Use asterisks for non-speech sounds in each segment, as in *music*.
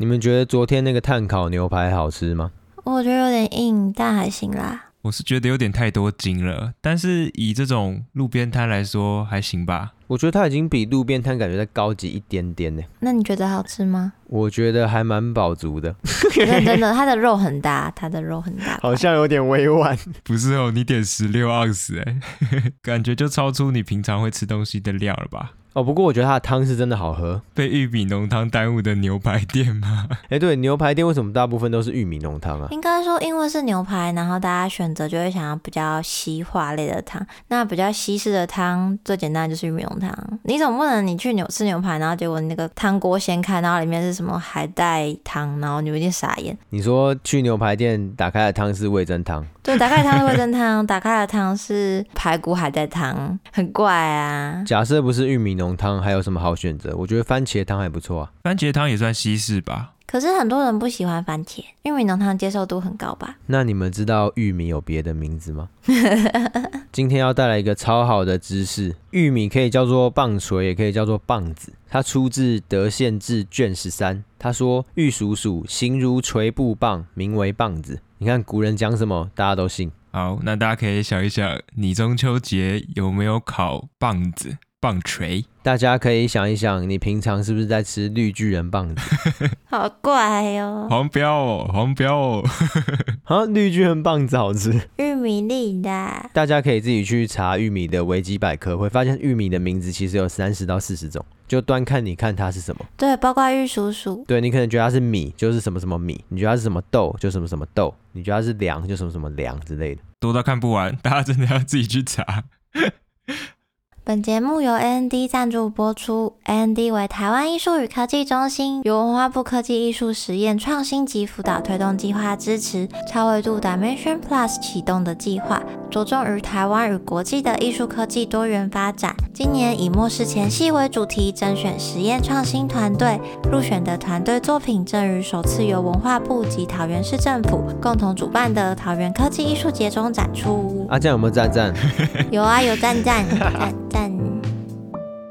你们觉得昨天那个炭烤牛排好吃吗？我觉得有点硬，但还行啦。我是觉得有点太多筋了，但是以这种路边摊来说还行吧。我觉得它已经比路边摊感觉再高级一点点呢。那你觉得好吃吗？我觉得还蛮饱足的。真的，真的，它的肉很大，它的肉很大，好像有点委婉。不是哦，你点十六盎司哎，*laughs* 感觉就超出你平常会吃东西的量了吧？哦，不过我觉得它的汤是真的好喝。被玉米浓汤耽误的牛排店吗？*laughs* 哎，对，牛排店为什么大部分都是玉米浓汤啊？应该说，因为是牛排，然后大家选择就会想要比较西化类的汤。那比较西式的汤，最简单就是玉米浓汤。你总不能你去牛吃牛排，然后结果你那个汤锅掀开，然后里面是什么海带汤，然后你有点傻眼。你说去牛排店打开的汤是味增汤？*laughs* 对，打开的汤是味增汤，打开的汤是排骨海带汤，很怪啊。假设不是玉米浓。汤还有什么好选择？我觉得番茄汤还不错啊。番茄汤也算西式吧。可是很多人不喜欢番茄，玉米浓汤接受度很高吧？那你们知道玉米有别的名字吗？*laughs* 今天要带来一个超好的知识：玉米可以叫做棒槌，也可以叫做棒子。它出自《德县志》卷十三。他说：“玉蜀黍，形如槌部棒，名为棒子。”你看古人讲什么，大家都信。好，那大家可以想一想，你中秋节有没有烤棒子？棒槌，大家可以想一想，你平常是不是在吃绿巨人棒子？*laughs* 好怪哟！黄标哦，黄标哦！*laughs* 啊，绿巨人棒子好吃，玉米粒的。大家可以自己去查玉米的维基百科，会发现玉米的名字其实有三十到四十种，就端看你看它是什么。对，包括玉蜀黍。对，你可能觉得它是米，就是什么什么米；你觉得它是什么豆，就什么什么豆；你觉得它是粮，就什么什么粮之类的。多到看不完，大家真的要自己去查。本节目由 AMD 赞助播出。AMD 为台湾艺术与科技中心，由文化部科技艺术实验创新及辅导推动计划支持，超维度 Dimension Plus 启动的计划，着重于台湾与国际的艺术科技多元发展。今年以末世前夕为主题，甄选实验创新团队，入选的团队作品正于首次由文化部及桃园市政府共同主办的桃园科技艺术节中展出。阿、啊、这样有没有赞赞？有啊，有赞赞赞赞。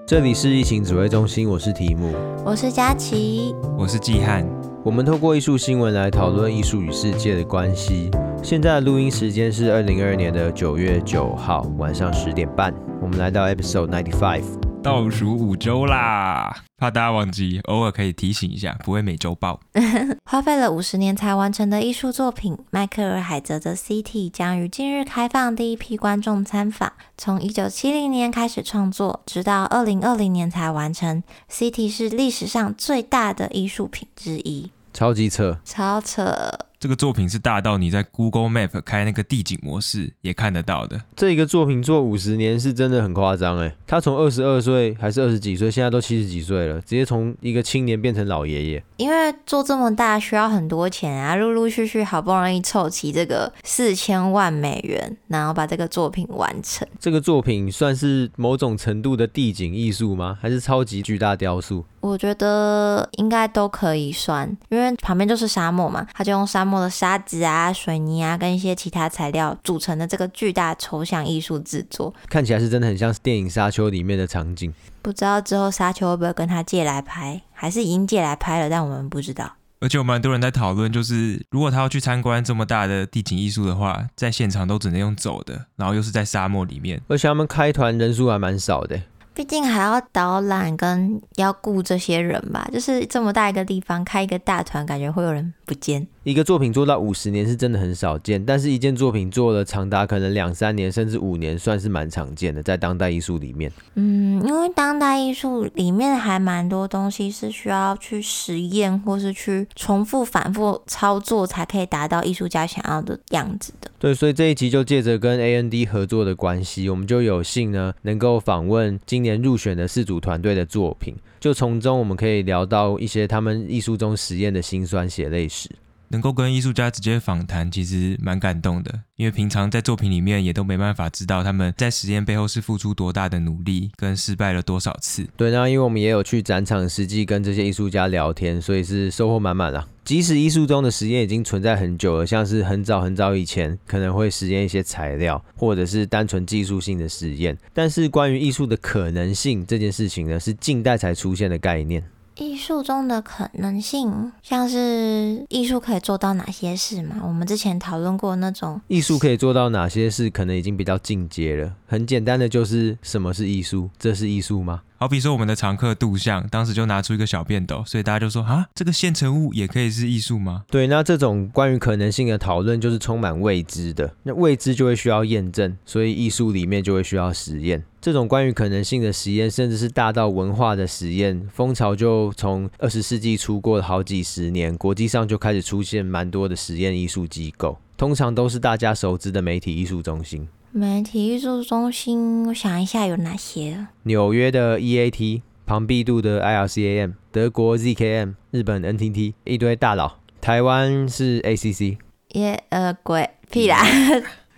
这里是疫情指挥中心，我是提姆，我是佳琪，我是季汉。我们透过艺术新闻来讨论艺术与世界的关系。现在的录音时间是二零二二年的九月九号晚上十点半。我们来到 episode ninety five。倒数五周啦，怕大家忘记，偶尔可以提醒一下，不会每周报。*laughs* 花费了五十年才完成的艺术作品，迈克尔海泽的 CT 将于近日开放第一批观众参访。从一九七零年开始创作，直到二零二零年才完成。CT 是历史上最大的艺术品之一，超级扯，超扯。这个作品是大到你在 Google Map 开那个地景模式也看得到的。这一个作品做五十年是真的很夸张哎，他从二十二岁还是二十几岁，现在都七十几岁了，直接从一个青年变成老爷爷。因为做这么大需要很多钱啊，陆陆续续好不容易凑齐这个四千万美元，然后把这个作品完成。这个作品算是某种程度的地景艺术吗？还是超级巨大雕塑？我觉得应该都可以算，因为旁边就是沙漠嘛，他就用沙漠的沙子啊、水泥啊跟一些其他材料组成的这个巨大抽象艺术制作，看起来是真的很像电影《沙丘》里面的场景。不知道之后沙丘会不会跟他借来拍，还是已经借来拍了，但我们不知道。而且有蛮多人在讨论，就是如果他要去参观这么大的地景艺术的话，在现场都只能用走的，然后又是在沙漠里面，而且他们开团人数还蛮少的。毕竟还要导览跟要雇这些人吧，就是这么大一个地方开一个大团，感觉会有人不见。一个作品做到五十年是真的很少见，但是一件作品做了长达可能两三年甚至五年，算是蛮常见的，在当代艺术里面。嗯，因为当代艺术里面还蛮多东西是需要去实验或是去重复反复操作才可以达到艺术家想要的样子的。对，所以这一集就借着跟 A N D 合作的关系，我们就有幸呢能够访问今年入选的四组团队的作品，就从中我们可以聊到一些他们艺术中实验的辛酸血泪史。能够跟艺术家直接访谈，其实蛮感动的。因为平常在作品里面也都没办法知道他们在实验背后是付出多大的努力，跟失败了多少次。对，那因为我们也有去展场实际跟这些艺术家聊天，所以是收获满满啦。即使艺术中的实验已经存在很久了，像是很早很早以前可能会实验一些材料，或者是单纯技术性的实验，但是关于艺术的可能性这件事情呢，是近代才出现的概念。艺术中的可能性，像是艺术可以做到哪些事嘛？我们之前讨论过那种艺术可以做到哪些事，可能已经比较进阶了。很简单的就是什么是艺术？这是艺术吗？好比说我们的常客杜象，当时就拿出一个小便斗，所以大家就说啊，这个现成物也可以是艺术吗？对，那这种关于可能性的讨论就是充满未知的，那未知就会需要验证，所以艺术里面就会需要实验。这种关于可能性的实验，甚至是大到文化的实验，风潮就从二十世纪初过了好几十年，国际上就开始出现蛮多的实验艺术机构，通常都是大家熟知的媒体艺术中心。媒体艺术中心，我想一下有哪些？纽约的 EAT，庞毕度的 IRCAM，德国 ZKM，日本 NTT，一堆大佬。台湾是 ACC，耶，呃，鬼屁啦！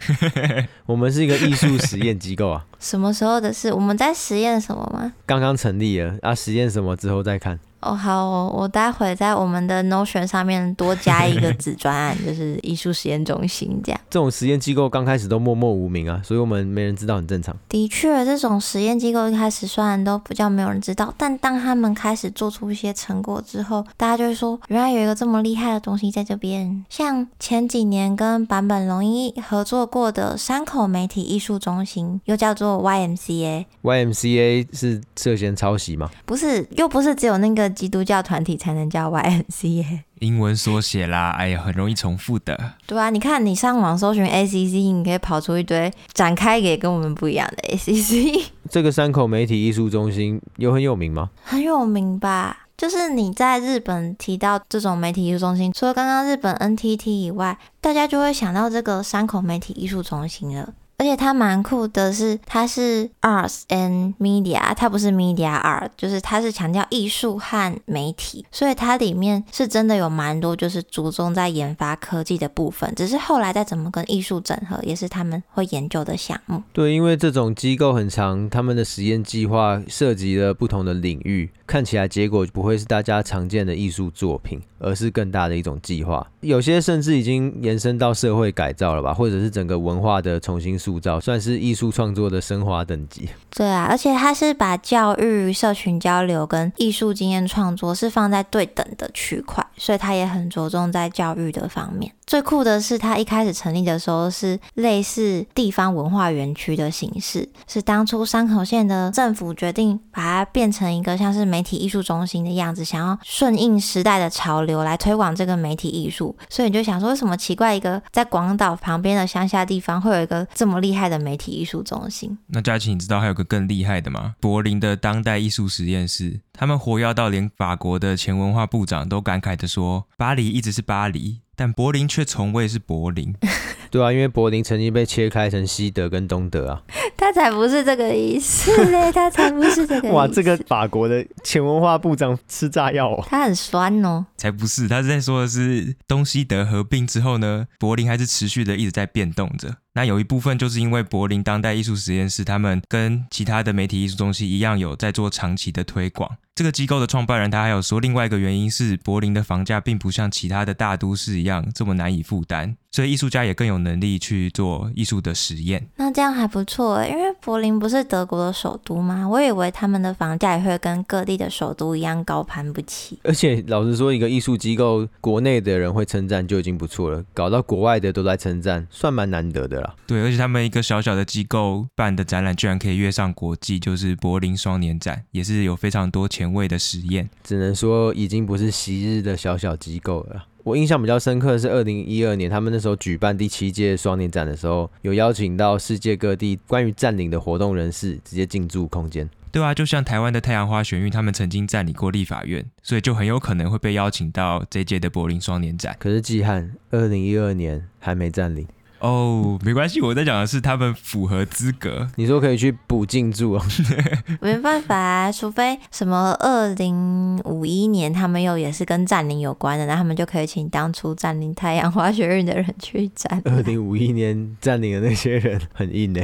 *laughs* 我们是一个艺术实验机构啊。什么时候的事？我们在实验什么吗？刚刚成立了啊，实验什么之后再看。哦，好哦，我待会在我们的 Notion 上面多加一个子专案，就是艺术实验中心这样。这种实验机构刚开始都默默无名啊，所以我们没人知道很正常。的确，这种实验机构一开始虽然都比较没有人知道，但当他们开始做出一些成果之后，大家就会说，原来有一个这么厉害的东西在这边。像前几年跟坂本龙一合作过的山口媒体艺术中心，又叫做 YMCA。YMCA 是涉嫌抄袭吗？不是，又不是只有那个基督教团体才能叫 YMCA。英文缩写啦，哎呀，很容易重复的。对啊，你看你上网搜寻 ACC，你可以跑出一堆展开给跟我们不一样的 ACC。这个山口媒体艺术中心有很有名吗？很有名吧，就是你在日本提到这种媒体艺术中心，除了刚刚日本 NTT 以外，大家就会想到这个山口媒体艺术中心了。而且它蛮酷的是，它是 arts and media，它不是 media art，就是它是强调艺术和媒体，所以它里面是真的有蛮多就是注重在研发科技的部分，只是后来再怎么跟艺术整合，也是他们会研究的项目。对，因为这种机构很长，他们的实验计划涉及了不同的领域，看起来结果不会是大家常见的艺术作品，而是更大的一种计划，有些甚至已经延伸到社会改造了吧，或者是整个文化的重新塑造，算是艺术创作的升华等级。对啊，而且他是把教育、社群交流跟艺术经验创作是放在对等的区块，所以他也很着重在教育的方面。最酷的是，他一开始成立的时候是类似地方文化园区的形式，是当初山口县的政府决定把它变成一个像是美媒体艺术中心的样子，想要顺应时代的潮流来推广这个媒体艺术。所以你就想说，为什么奇怪一个在广岛旁边的乡下地方会有一个这么厉害的媒体艺术中心？那佳琪，你知道还有个更厉害的吗？柏林的当代艺术实验室，他们活跃到连法国的前文化部长都感慨地说：“巴黎一直是巴黎。”但柏林却从未是柏林，*laughs* 对啊，因为柏林曾经被切开成西德跟东德啊。他才不是这个意思嘞，他才不是这个意思。*laughs* 哇，这个法国的前文化部长吃炸药哦，他很酸哦。才不是，他是在说的是东西德合并之后呢，柏林还是持续的一直在变动着。那有一部分就是因为柏林当代艺术实验室，他们跟其他的媒体艺术中心一样，有在做长期的推广。这个机构的创办人他还有说，另外一个原因是柏林的房价并不像其他的大都市一样这么难以负担。所以艺术家也更有能力去做艺术的实验。那这样还不错，因为柏林不是德国的首都吗？我以为他们的房价也会跟各地的首都一样高攀不起。而且老实说，一个艺术机构国内的人会称赞就已经不错了，搞到国外的都在称赞，算蛮难得的啦。对，而且他们一个小小的机构办的展览，居然可以跃上国际，就是柏林双年展，也是有非常多前卫的实验。只能说已经不是昔日的小小机构了。我印象比较深刻的是二零一二年，他们那时候举办第七届双年展的时候，有邀请到世界各地关于占领的活动人士直接进驻空间。对啊，就像台湾的太阳花学运，他们曾经占领过立法院，所以就很有可能会被邀请到这届的柏林双年展。可是季汉，二零一二年还没占领。哦，没关系，我在讲的是他们符合资格。你说可以去补进驻哦？*laughs* 没办法啊，除非什么二零五一年他们又也是跟占领有关的，那他们就可以请当初占领太阳滑雪运的人去占。二零五一年占领的那些人很硬呢，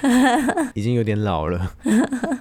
*laughs* 已经有点老了。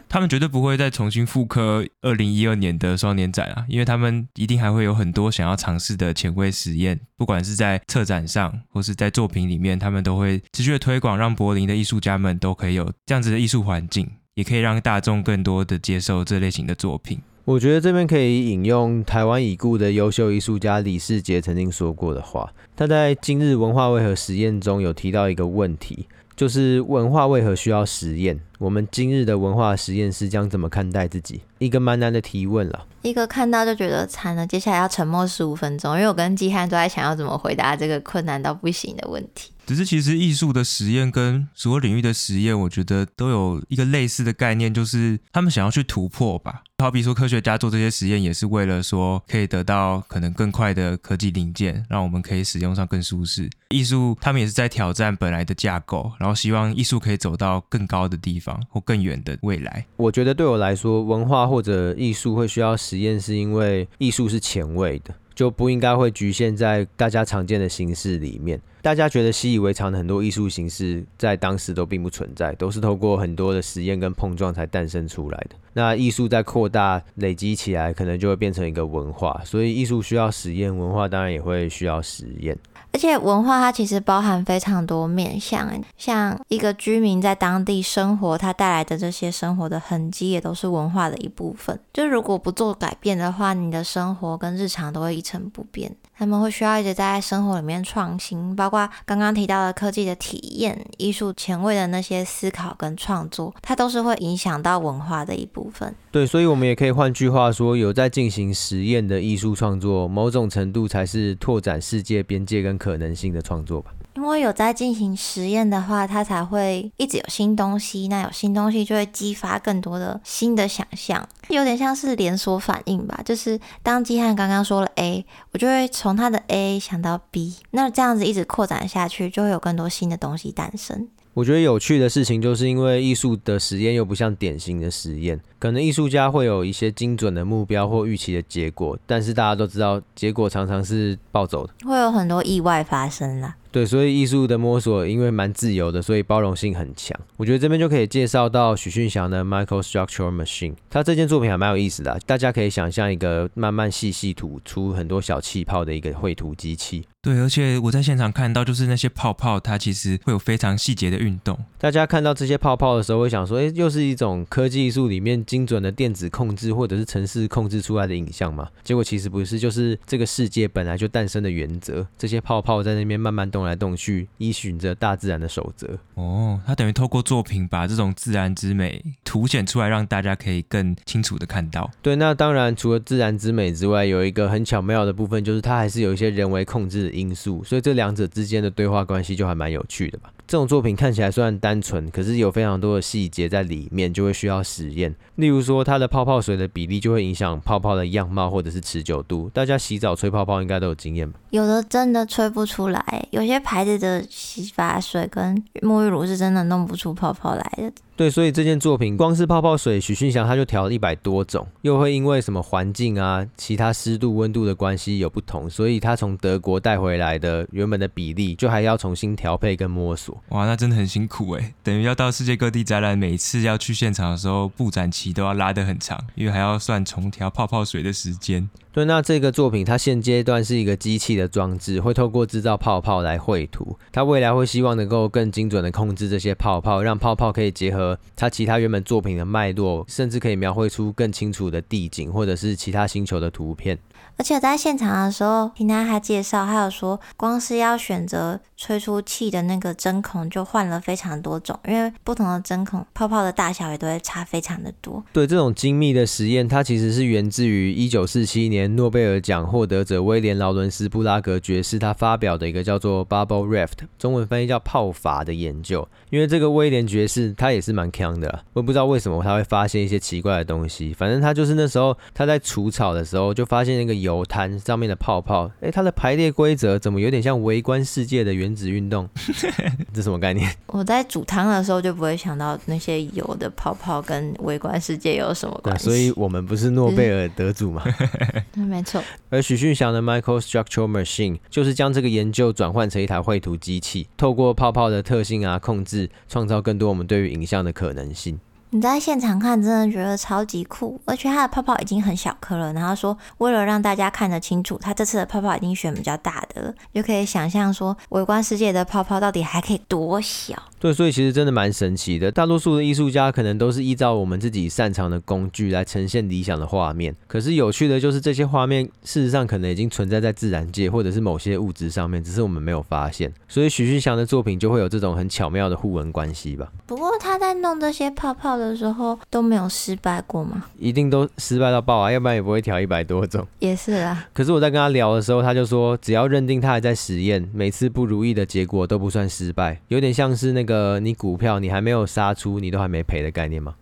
他们绝对不会再重新复刻二零一二年的双年展啊，因为他们一定还会有很多想要尝试的前卫实验，不管是在策展上或是在作品里面，他们都会持续的推广，让柏林的艺术家们都可以有这样子的艺术环境，也可以让大众更多的接受这类型的作品。我觉得这边可以引用台湾已故的优秀艺术家李世杰曾经说过的话。他在《今日文化为何实验》中有提到一个问题，就是文化为何需要实验？我们今日的文化实验室将怎么看待自己？一个蛮难的提问了。一个看到就觉得惨了，接下来要沉默十五分钟，因为我跟季汉都在想要怎么回答这个困难到不行的问题。只是其实艺术的实验跟所有领域的实验，我觉得都有一个类似的概念，就是他们想要去突破吧。好比说科学家做这些实验，也是为了说可以得到可能更快的科技零件，让我们可以使用上更舒适。艺术他们也是在挑战本来的架构，然后希望艺术可以走到更高的地方或更远的未来。我觉得对我来说，文化或者艺术会需要实验，是因为艺术是前卫的。就不应该会局限在大家常见的形式里面。大家觉得习以为常的很多艺术形式，在当时都并不存在，都是透过很多的实验跟碰撞才诞生出来的。那艺术在扩大累积起来，可能就会变成一个文化。所以艺术需要实验，文化当然也会需要实验。而且文化它其实包含非常多面向，像一个居民在当地生活，它带来的这些生活的痕迹也都是文化的一部分。就如果不做改变的话，你的生活跟日常都会一成不变。他们会需要一直在生活里面创新，包括刚刚提到的科技的体验、艺术前卫的那些思考跟创作，它都是会影响到文化的一部分。对，所以我们也可以换句话说，有在进行实验的艺术创作，某种程度才是拓展世界边界跟可能性的创作吧。因为有在进行实验的话，它才会一直有新东西。那有新东西就会激发更多的新的想象，有点像是连锁反应吧。就是当基汉刚刚说了 A，我就会从他的 A 想到 B，那这样子一直扩展下去，就会有更多新的东西诞生。我觉得有趣的事情，就是因为艺术的实验又不像典型的实验，可能艺术家会有一些精准的目标或预期的结果，但是大家都知道，结果常常是暴走的，会有很多意外发生啦。对，所以艺术的摸索因为蛮自由的，所以包容性很强。我觉得这边就可以介绍到许训祥的 Microstructure Machine，他这件作品还蛮有意思的啊，大家可以想象一个慢慢细细吐出很多小气泡的一个绘图机器。对，而且我在现场看到，就是那些泡泡，它其实会有非常细节的运动。大家看到这些泡泡的时候，会想说，诶，又是一种科技艺术里面精准的电子控制或者是城市控制出来的影像嘛？结果其实不是，就是这个世界本来就诞生的原则。这些泡泡在那边慢慢动来动去，依循着大自然的守则。哦，他等于透过作品把这种自然之美凸显出来，让大家可以更清楚的看到。对，那当然除了自然之美之外，有一个很巧妙的部分，就是它还是有一些人为控制的因素，所以这两者之间的对话关系就还蛮有趣的吧。这种作品看起来虽然单纯，可是有非常多的细节在里面，就会需要实验。例如说，它的泡泡水的比例就会影响泡泡的样貌或者是持久度。大家洗澡吹泡泡应该都有经验吧？有的真的吹不出来，有些牌子的洗发水跟沐浴乳是真的弄不出泡泡来的。对，所以这件作品光是泡泡水，许训祥他就调了一百多种，又会因为什么环境啊、其他湿度、温度的关系有不同，所以他从德国带回来的原本的比例，就还要重新调配跟摸索。哇，那真的很辛苦诶，等于要到世界各地展览，每次要去现场的时候，布展期都要拉得很长，因为还要算重调泡泡水的时间。对，那这个作品它现阶段是一个机器的装置，会透过制造泡泡来绘图。它未来会希望能够更精准的控制这些泡泡，让泡泡可以结合他其他原本作品的脉络，甚至可以描绘出更清楚的地景或者是其他星球的图片。而且在现场的时候，听他还介绍，还有说，光是要选择吹出气的那个针孔，就换了非常多种，因为不同的针孔泡泡的大小也都会差非常的多。对，这种精密的实验，它其实是源自于一九四七年诺贝尔奖获得者威廉劳伦斯布拉格爵士他发表的一个叫做 Bubble Raft，中文翻译叫泡法的研究。因为这个威廉爵士他也是蛮强的，我也不知道为什么他会发现一些奇怪的东西，反正他就是那时候他在除草的时候就发现那个油。油滩上面的泡泡，哎，它的排列规则怎么有点像围观世界的原子运动？*laughs* 这什么概念？我在煮汤的时候就不会想到那些油的泡泡跟围观世界有什么关系。所以我们不是诺贝尔得主吗？*laughs* 嗯，没错。而许训祥的 Microstructure Machine 就是将这个研究转换成一台绘图机器，透过泡泡的特性啊控制，创造更多我们对于影像的可能性。你在现场看，真的觉得超级酷，而且它的泡泡已经很小颗了。然后说，为了让大家看得清楚，它这次的泡泡已经选比较大的了，就可以想象说，微观世界的泡泡到底还可以多小。对，所以其实真的蛮神奇的。大多数的艺术家可能都是依照我们自己擅长的工具来呈现理想的画面。可是有趣的就是这些画面，事实上可能已经存在在自然界或者是某些物质上面，只是我们没有发现。所以许旭祥的作品就会有这种很巧妙的互文关系吧。不过他在弄这些泡泡的时候都没有失败过吗？一定都失败到爆啊，要不然也不会调一百多种。也是啊。可是我在跟他聊的时候，他就说，只要认定他还在实验，每次不如意的结果都不算失败，有点像是那个你股票。你还没有杀出，你都还没赔的概念吗？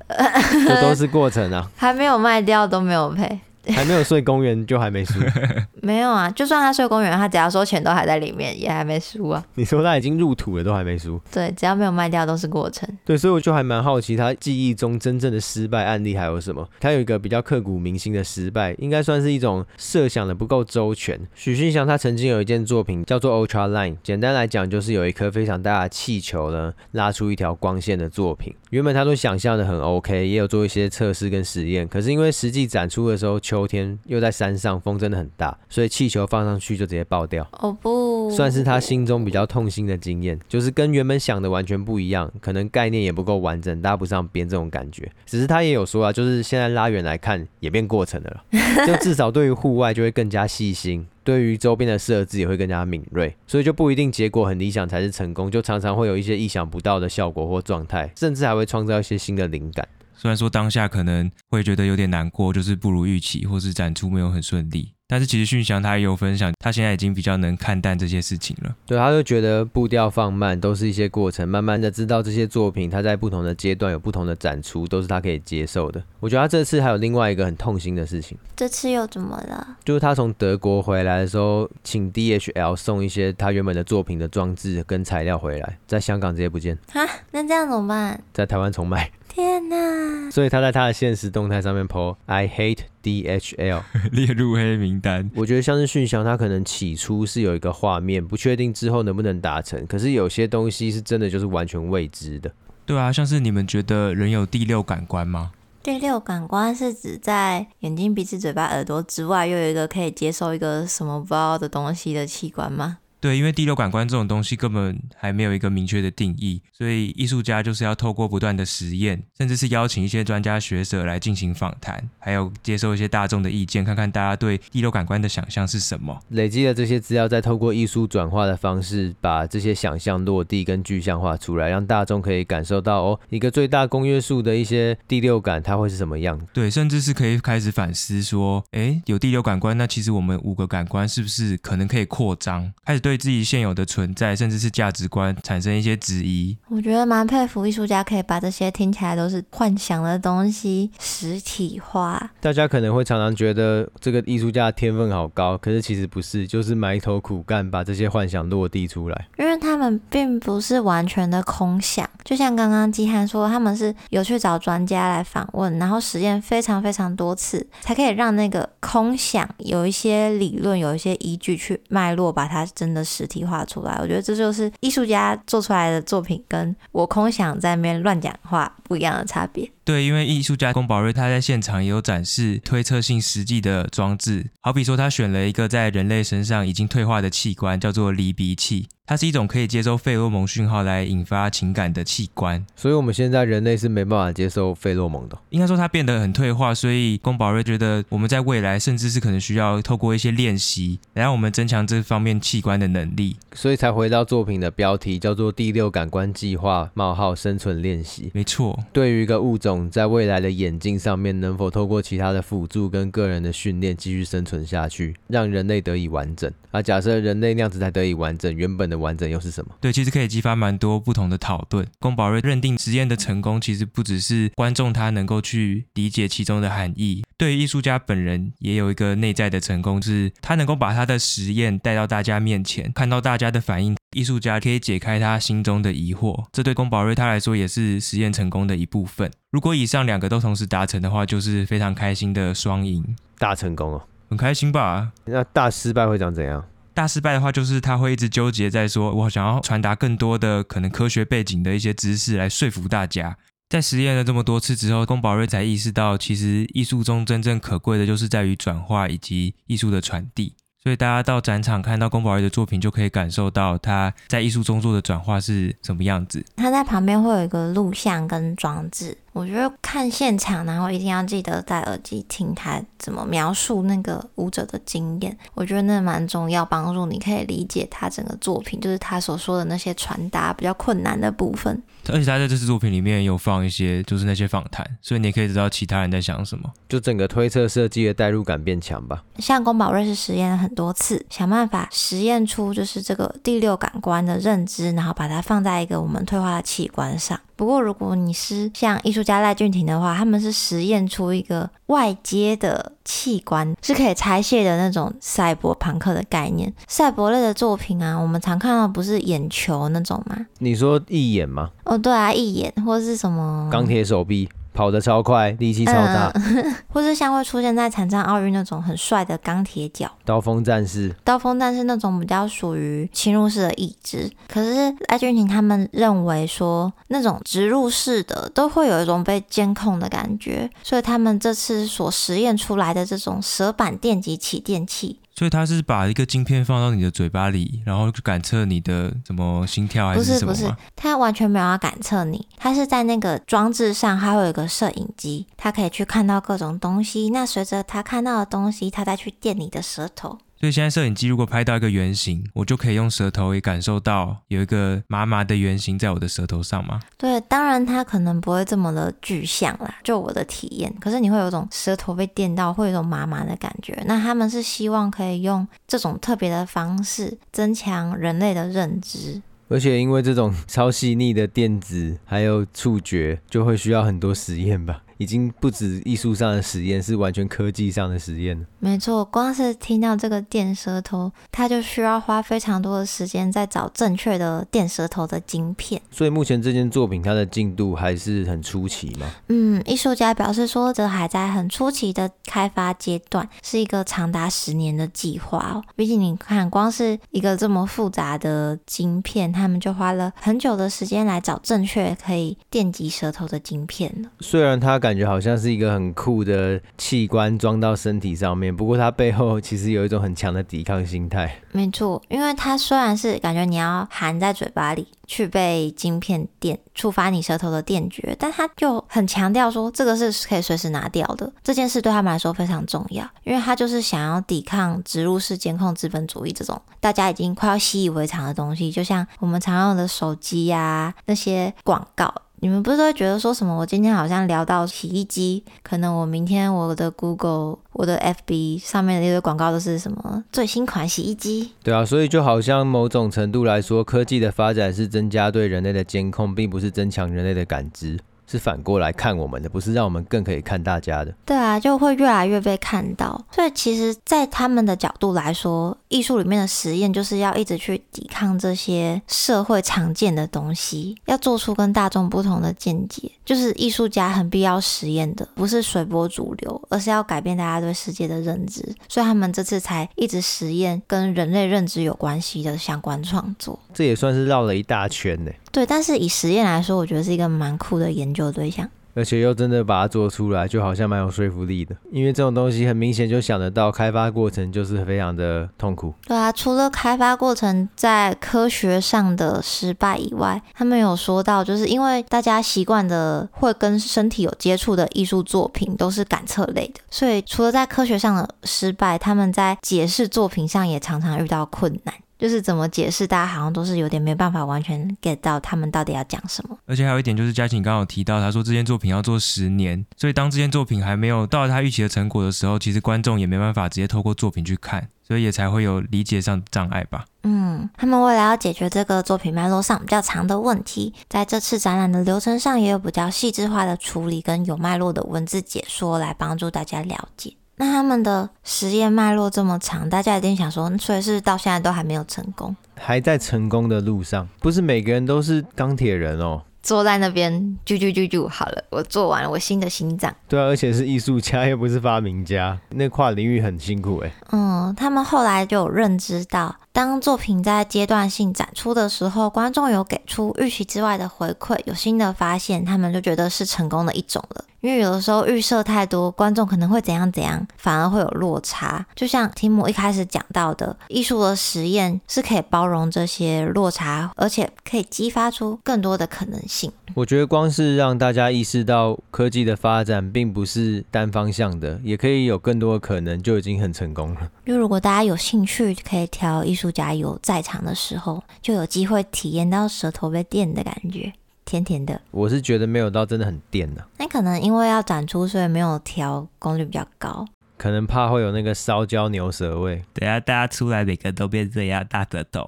这都是过程啊，*laughs* 还没有卖掉都没有赔。*laughs* 还没有睡公园就还没输，*laughs* 没有啊，就算他睡公园，他只要说钱都还在里面，也还没输啊。你说他已经入土了，都还没输？对，只要没有卖掉都是过程。对，所以我就还蛮好奇，他记忆中真正的失败案例还有什么？他有一个比较刻骨铭心的失败，应该算是一种设想的不够周全。许勋祥他曾经有一件作品叫做 Ultra Line，简单来讲就是有一颗非常大的气球呢，拉出一条光线的作品。原本他都想象的很 OK，也有做一些测试跟实验，可是因为实际展出的时候，秋天又在山上，风真的很大，所以气球放上去就直接爆掉。哦不，算是他心中比较痛心的经验，就是跟原本想的完全不一样，可能概念也不够完整，搭不上边这种感觉。只是他也有说啊，就是现在拉远来看，也变过程了了，*laughs* 就至少对于户外就会更加细心。对于周边的设置也会更加敏锐，所以就不一定结果很理想才是成功，就常常会有一些意想不到的效果或状态，甚至还会创造一些新的灵感。虽然说当下可能会觉得有点难过，就是不如预期，或是展出没有很顺利。但是其实迅翔他也有分享，他现在已经比较能看淡这些事情了。对，他就觉得步调放慢都是一些过程，慢慢的知道这些作品，他在不同的阶段有不同的展出，都是他可以接受的。我觉得他这次还有另外一个很痛心的事情。这次又怎么了？就是他从德国回来的时候，请 DHL 送一些他原本的作品的装置跟材料回来，在香港直接不见。哈，那这样怎么办？在台湾重卖。天呐！所以他在他的现实动态上面 po I hate DHL *laughs* 列入黑名单。我觉得像是讯翔，他可能起初是有一个画面，不确定之后能不能达成。可是有些东西是真的就是完全未知的。对啊，像是你们觉得人有第六感官吗？第六感官是指在眼睛、鼻子、嘴巴、耳朵之外，又有一个可以接受一个什么不知道的东西的器官吗？对，因为第六感官这种东西根本还没有一个明确的定义，所以艺术家就是要透过不断的实验，甚至是邀请一些专家学者来进行访谈，还有接受一些大众的意见，看看大家对第六感官的想象是什么。累积了这些资料，再透过艺术转化的方式，把这些想象落地跟具象化出来，让大众可以感受到哦，一个最大公约数的一些第六感，它会是什么样？对，甚至是可以开始反思说，诶，有第六感官，那其实我们五个感官是不是可能可以扩张，开始对。对自己现有的存在，甚至是价值观产生一些质疑。我觉得蛮佩服艺术家可以把这些听起来都是幻想的东西实体化。大家可能会常常觉得这个艺术家的天分好高，可是其实不是，就是埋头苦干把这些幻想落地出来。因为他们并不是完全的空想，就像刚刚基汉说，他们是有去找专家来访问，然后实验非常非常多次，才可以让那个空想有一些理论，有一些依据去脉络，把它真的。实体化出来，我觉得这就是艺术家做出来的作品，跟我空想在那边乱讲话不一样的差别。对，因为艺术家龚宝瑞他在现场也有展示推测性实际的装置，好比说他选了一个在人类身上已经退化的器官，叫做离鼻器。它是一种可以接收费洛蒙讯号来引发情感的器官，所以我们现在人类是没办法接受费洛蒙的。应该说它变得很退化，所以龚宝瑞觉得我们在未来甚至是可能需要透过一些练习，来让我们增强这方面器官的能力。所以才回到作品的标题，叫做《第六感官计划：冒号生存练习》。没错，对于一个物种在未来的演进上面，能否透过其他的辅助跟个人的训练继续生存下去，让人类得以完整？啊，假设人类那样子才得以完整，原本的完整又是什么？对，其实可以激发蛮多不同的讨论。宫保瑞认定实验的成功，其实不只是观众他能够去理解其中的含义，对于艺术家本人也有一个内在的成功，是他能够把他的实验带到大家面前，看到大家的反应，艺术家可以解开他心中的疑惑。这对宫保瑞他来说也是实验成功的一部分。如果以上两个都同时达成的话，就是非常开心的双赢，大成功哦。很开心吧？那大失败会长怎样？大失败的话，就是他会一直纠结在说，我想要传达更多的可能科学背景的一些知识来说服大家。在实验了这么多次之后，宫保瑞才意识到，其实艺术中真正可贵的就是在于转化以及艺术的传递。所以大家到展场看到宫保瑞的作品，就可以感受到他在艺术中做的转化是什么样子。他在旁边会有一个录像跟装置。我觉得看现场，然后一定要记得戴耳机听他怎么描述那个舞者的经验。我觉得那蛮重要，帮助你可以理解他整个作品，就是他所说的那些传达比较困难的部分。而且他在这次作品里面有放一些，就是那些访谈，所以你也可以知道其他人在想什么。就整个推测设计的代入感变强吧。像宫保瑞是实验了很多次，想办法实验出就是这个第六感官的认知，然后把它放在一个我们退化的器官上。不过，如果你是像艺术家赖俊廷的话，他们是实验出一个外接的器官，是可以拆卸的那种赛博朋克的概念。赛博类的作品啊，我们常看到不是眼球那种吗？你说义眼吗？哦，对啊，义眼或者是什么钢铁手臂。跑得超快，力气超大，嗯、*laughs* 或是像会出现在残障奥运那种很帅的钢铁脚，刀锋战士，刀锋战士那种比较属于侵入式的意志。可是艾俊廷他们认为说，那种植入式的都会有一种被监控的感觉，所以他们这次所实验出来的这种蛇板电极起电器。所以他是把一个晶片放到你的嘴巴里，然后就感测你的什么心跳还是什么吗？不是不是，他完全没有要感测你，他是在那个装置上，它会有一个摄影机，它可以去看到各种东西。那随着他看到的东西，他再去电你的舌头。所以现在摄影机如果拍到一个圆形，我就可以用舌头也感受到有一个麻麻的圆形在我的舌头上吗？对，当然它可能不会这么的具象啦，就我的体验。可是你会有种舌头被电到，会有一种麻麻的感觉。那他们是希望可以用这种特别的方式增强人类的认知。而且因为这种超细腻的电子还有触觉，就会需要很多实验吧。已经不止艺术上的实验，是完全科技上的实验。没错，光是听到这个电舌头，它就需要花非常多的时间在找正确的电舌头的晶片。所以目前这件作品它的进度还是很出奇嘛？嗯，艺术家表示说，这还在很初期的开发阶段，是一个长达十年的计划哦。毕竟你看，光是一个这么复杂的晶片，他们就花了很久的时间来找正确可以电击舌头的晶片了。虽然它感觉好像是一个很酷的器官装到身体上面，不过它背后其实有一种很强的抵抗心态。没错，因为它虽然是感觉你要含在嘴巴里去被晶片电触发你舌头的电觉，但它就很强调说这个是可以随时拿掉的。这件事对他们来说非常重要，因为他就是想要抵抗植入式监控资本主义这种大家已经快要习以为常的东西，就像我们常用的手机呀、那些广告。你们不是都会觉得说什么？我今天好像聊到洗衣机，可能我明天我的 Google、我的 FB 上面的一些广告都是什么最新款洗衣机？对啊，所以就好像某种程度来说，科技的发展是增加对人类的监控，并不是增强人类的感知。是反过来看我们的，不是让我们更可以看大家的。对啊，就会越来越被看到。所以其实，在他们的角度来说，艺术里面的实验就是要一直去抵抗这些社会常见的东西，要做出跟大众不同的见解。就是艺术家很必要实验的，不是随波逐流，而是要改变大家对世界的认知。所以他们这次才一直实验跟人类认知有关系的相关创作。这也算是绕了一大圈呢。对，但是以实验来说，我觉得是一个蛮酷的研究对象，而且又真的把它做出来，就好像蛮有说服力的。因为这种东西很明显就想得到，开发过程就是非常的痛苦。对啊，除了开发过程在科学上的失败以外，他们有说到，就是因为大家习惯的会跟身体有接触的艺术作品都是感测类的，所以除了在科学上的失败，他们在解释作品上也常常遇到困难。就是怎么解释，大家好像都是有点没办法完全 get 到他们到底要讲什么。而且还有一点就是，嘉晴刚刚有提到，他说这件作品要做十年，所以当这件作品还没有到他预期的成果的时候，其实观众也没办法直接透过作品去看，所以也才会有理解上的障碍吧。嗯，他们为了要解决这个作品脉络上比较长的问题，在这次展览的流程上也有比较细致化的处理跟有脉络的文字解说来帮助大家了解。那他们的实验脉络这么长，大家一定想说，所以是到现在都还没有成功，还在成功的路上。不是每个人都是钢铁人哦。坐在那边啾啾啾啾，好了，我做完了我新的心脏。对啊，而且是艺术家又不是发明家，那跨领域很辛苦哎。嗯，他们后来就有认知到，当作品在阶段性展出的时候，观众有给出预期之外的回馈，有新的发现，他们就觉得是成功的一种了。因为有的时候预设太多，观众可能会怎样怎样，反而会有落差。就像提姆一开始讲到的，艺术的实验是可以包容这些落差，而且可以激发出更多的可能性。我觉得光是让大家意识到科技的发展并不是单方向的，也可以有更多的可能，就已经很成功了。就如果大家有兴趣，可以挑艺术家有在场的时候，就有机会体验到舌头被电的感觉。甜甜的，我是觉得没有到真的很电的。那可能因为要展出，所以没有调功率比较高。可能怕会有那个烧焦牛舌味。等下大家出来，每个都变这样大舌头，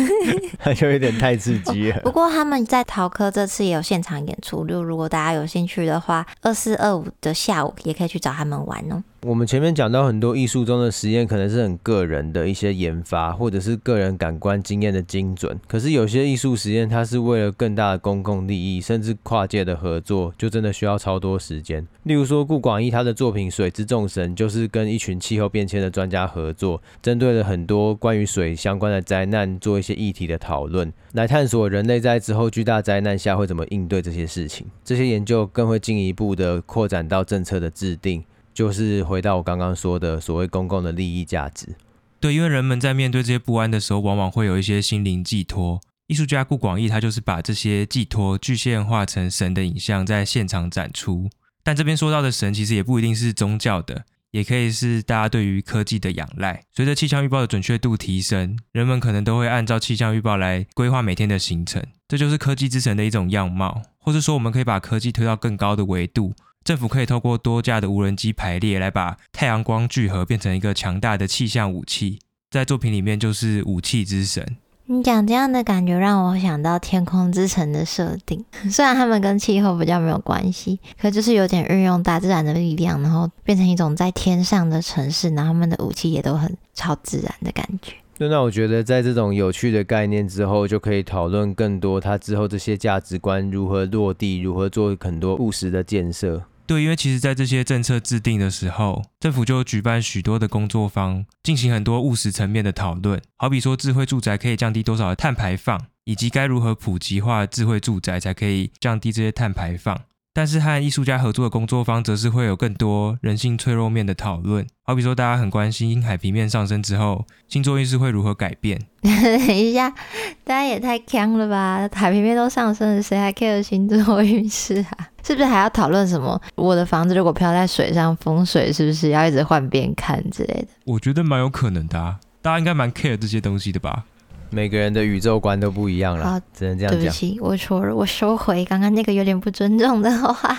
*laughs* 那就有点太刺激了。不过他们在陶科这次也有现场演出，就如果大家有兴趣的话，二四二五的下午也可以去找他们玩哦。我们前面讲到很多艺术中的实验，可能是很个人的一些研发，或者是个人感官经验的精准。可是有些艺术实验，它是为了更大的公共利益，甚至跨界的合作，就真的需要超多时间。例如说，顾广义他的作品《水之众神》，就是跟一群气候变迁的专家合作，针对了很多关于水相关的灾难，做一些议题的讨论，来探索人类在之后巨大灾难下会怎么应对这些事情。这些研究更会进一步的扩展到政策的制定。就是回到我刚刚说的所谓公共的利益价值。对，因为人们在面对这些不安的时候，往往会有一些心灵寄托。艺术家顾广义他就是把这些寄托具现化成神的影像，在现场展出。但这边说到的神，其实也不一定是宗教的，也可以是大家对于科技的仰赖。随着气象预报的准确度提升，人们可能都会按照气象预报来规划每天的行程。这就是科技之神的一种样貌，或是说，我们可以把科技推到更高的维度。政府可以透过多架的无人机排列来把太阳光聚合，变成一个强大的气象武器。在作品里面就是武器之神。你讲这样的感觉让我想到天空之城的设定，*laughs* 虽然他们跟气候比较没有关系，可就是有点运用大自然的力量，然后变成一种在天上的城市，然后他们的武器也都很超自然的感觉。那我觉得在这种有趣的概念之后，就可以讨论更多他之后这些价值观如何落地，如何做很多务实的建设。对，因为其实，在这些政策制定的时候，政府就举办许多的工作坊，进行很多务实层面的讨论。好比说，智慧住宅可以降低多少的碳排放，以及该如何普及化智慧住宅才可以降低这些碳排放。但是和艺术家合作的工作方，则是会有更多人性脆弱面的讨论。好比说，大家很关心海平面上升之后，星座运势会如何改变。等一下，大家也太锵了吧！海平面都上升了，谁还 care 星座运势啊？是不是还要讨论什么？我的房子如果飘在水上，风水是不是要一直换边看之类的？我觉得蛮有可能的啊，大家应该蛮 care 这些东西的吧？每个人的宇宙观都不一样了，好只能这样讲。对不起，我错了，我收回刚刚那个有点不尊重的话。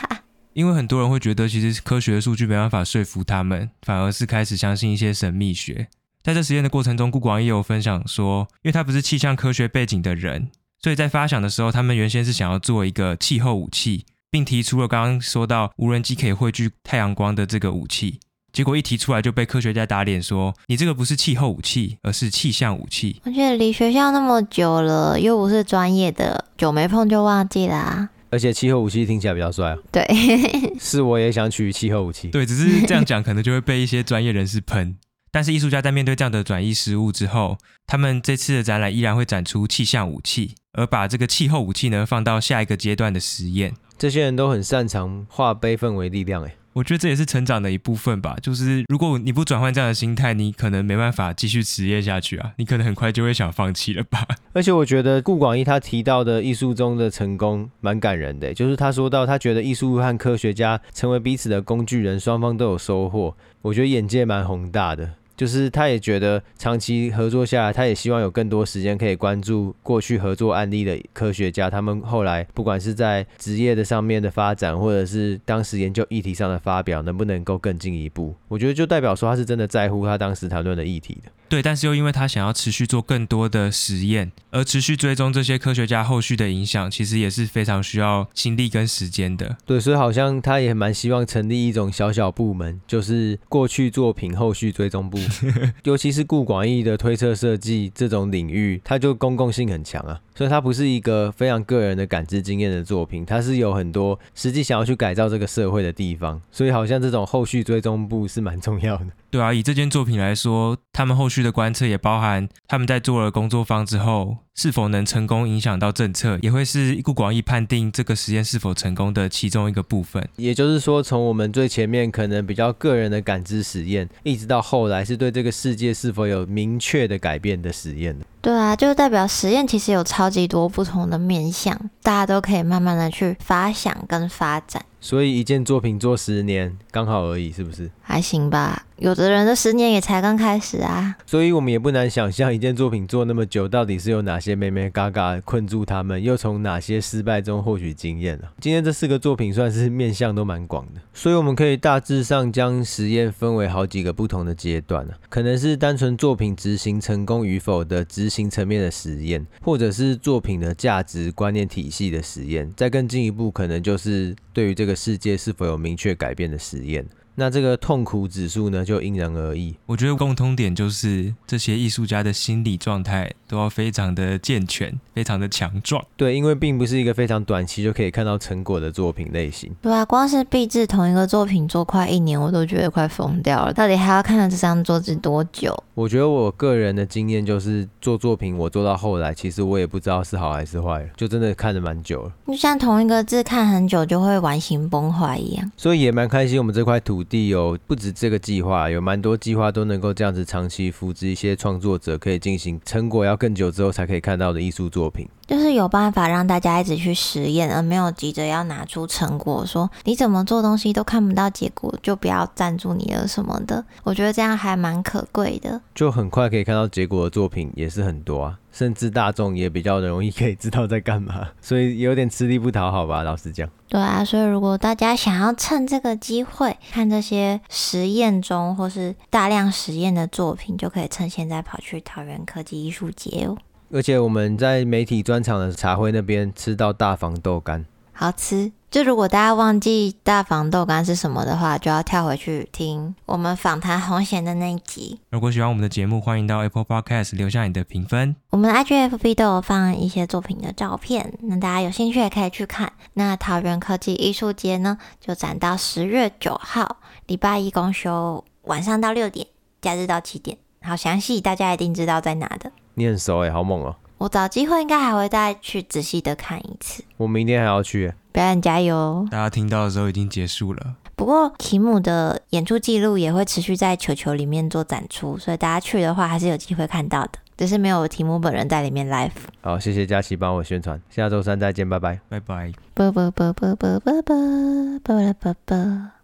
因为很多人会觉得，其实科学的数据没办法说服他们，反而是开始相信一些神秘学。在这实验的过程中，顾广义也有分享说，因为他不是气象科学背景的人，所以在发想的时候，他们原先是想要做一个气候武器，并提出了刚刚说到无人机可以汇聚太阳光的这个武器。结果一提出来就被科学家打脸，说你这个不是气候武器，而是气象武器。我觉得离学校那么久了，又不是专业的，久没碰就忘记啦、啊。而且气候武器听起来比较帅、啊。对，*laughs* 是我也想取气候武器。对，只是这样讲可能就会被一些专业人士喷。但是艺术家在面对这样的转移失误之后，他们这次的展览依然会展出气象武器，而把这个气候武器呢放到下一个阶段的实验。这些人都很擅长化悲愤为力量，诶。我觉得这也是成长的一部分吧。就是如果你不转换这样的心态，你可能没办法继续职业下去啊。你可能很快就会想放弃了吧。*laughs* 而且我觉得顾广义他提到的艺术中的成功蛮感人的，就是他说到他觉得艺术和科学家成为彼此的工具人，双方都有收获。我觉得眼界蛮宏大的。就是他也觉得长期合作下来，他也希望有更多时间可以关注过去合作案例的科学家，他们后来不管是在职业的上面的发展，或者是当时研究议题上的发表，能不能够更进一步？我觉得就代表说他是真的在乎他当时谈论的议题的。对，但是又因为他想要持续做更多的实验，而持续追踪这些科学家后续的影响，其实也是非常需要心力跟时间的。对，所以好像他也蛮希望成立一种小小部门，就是过去作品后续追踪部。*laughs* 尤其是顾广义的推测设计这种领域，它就公共性很强啊。所以它不是一个非常个人的感知经验的作品，它是有很多实际想要去改造这个社会的地方，所以好像这种后续追踪部是蛮重要的。对啊，以这件作品来说，他们后续的观测也包含他们在做了工作坊之后，是否能成功影响到政策，也会是顾广义判定这个实验是否成功的其中一个部分。也就是说，从我们最前面可能比较个人的感知实验，一直到后来是对这个世界是否有明确的改变的实验。对啊，就代表实验其实有超级多不同的面向，大家都可以慢慢的去发想跟发展。所以一件作品做十年刚好而已，是不是？还行吧，有的人的十年也才刚开始啊。所以我们也不难想象，一件作品做那么久，到底是有哪些妹妹嘎嘎困住他们，又从哪些失败中获取经验了。今天这四个作品算是面向都蛮广的，所以我们可以大致上将实验分为好几个不同的阶段，可能是单纯作品执行成功与否的执行层面的实验，或者是作品的价值观念体系的实验，再更进一步，可能就是对于这个。世界是否有明确改变的实验？那这个痛苦指数呢，就因人而异。我觉得共通点就是这些艺术家的心理状态都要非常的健全，非常的强壮。对，因为并不是一个非常短期就可以看到成果的作品类型。对啊，光是毕制同一个作品做快一年，我都觉得快疯掉了。到底还要看到这张桌子多久？我觉得我个人的经验就是做作品，我做到后来，其实我也不知道是好还是坏，就真的看的蛮久了。就像同一个字看很久就会完形崩坏一样。所以也蛮开心，我们这块土地有不止这个计划，有蛮多计划都能够这样子长期扶植一些创作者，可以进行成果要更久之后才可以看到的艺术作品。就是有办法让大家一直去实验，而没有急着要拿出成果，说你怎么做东西都看不到结果，就不要赞助你了什么的。我觉得这样还蛮可贵的。就很快可以看到结果的作品也是很多啊，甚至大众也比较容易可以知道在干嘛，所以有点吃力不讨好吧，老实讲。对啊，所以如果大家想要趁这个机会看这些实验中或是大量实验的作品，就可以趁现在跑去桃园科技艺术节哦。而且我们在媒体专场的茶会那边吃到大房豆干，好吃。就如果大家忘记大房豆干是什么的话，就要跳回去听我们访谈红贤的那一集。如果喜欢我们的节目，欢迎到 Apple Podcast 留下你的评分。我们的 IGFB 都有放一些作品的照片，那大家有兴趣也可以去看。那桃园科技艺术节呢，就展到十月九号，礼拜一公休，晚上到六点，假日到七点。好详细，大家一定知道在哪的。你很熟哎，好猛哦！我找机会应该还会再去仔细的看一次。我明天还要去，表演加油！大家听到的时候已经结束了。不过提姆的演出记录也会持续在球球里面做展出，所以大家去的话还是有机会看到的，只是没有提姆本人在里面 live。好，谢谢佳琪帮我宣传，下周三再见，拜拜，拜拜，啵啵啵啵啵啵啵啵啵啵。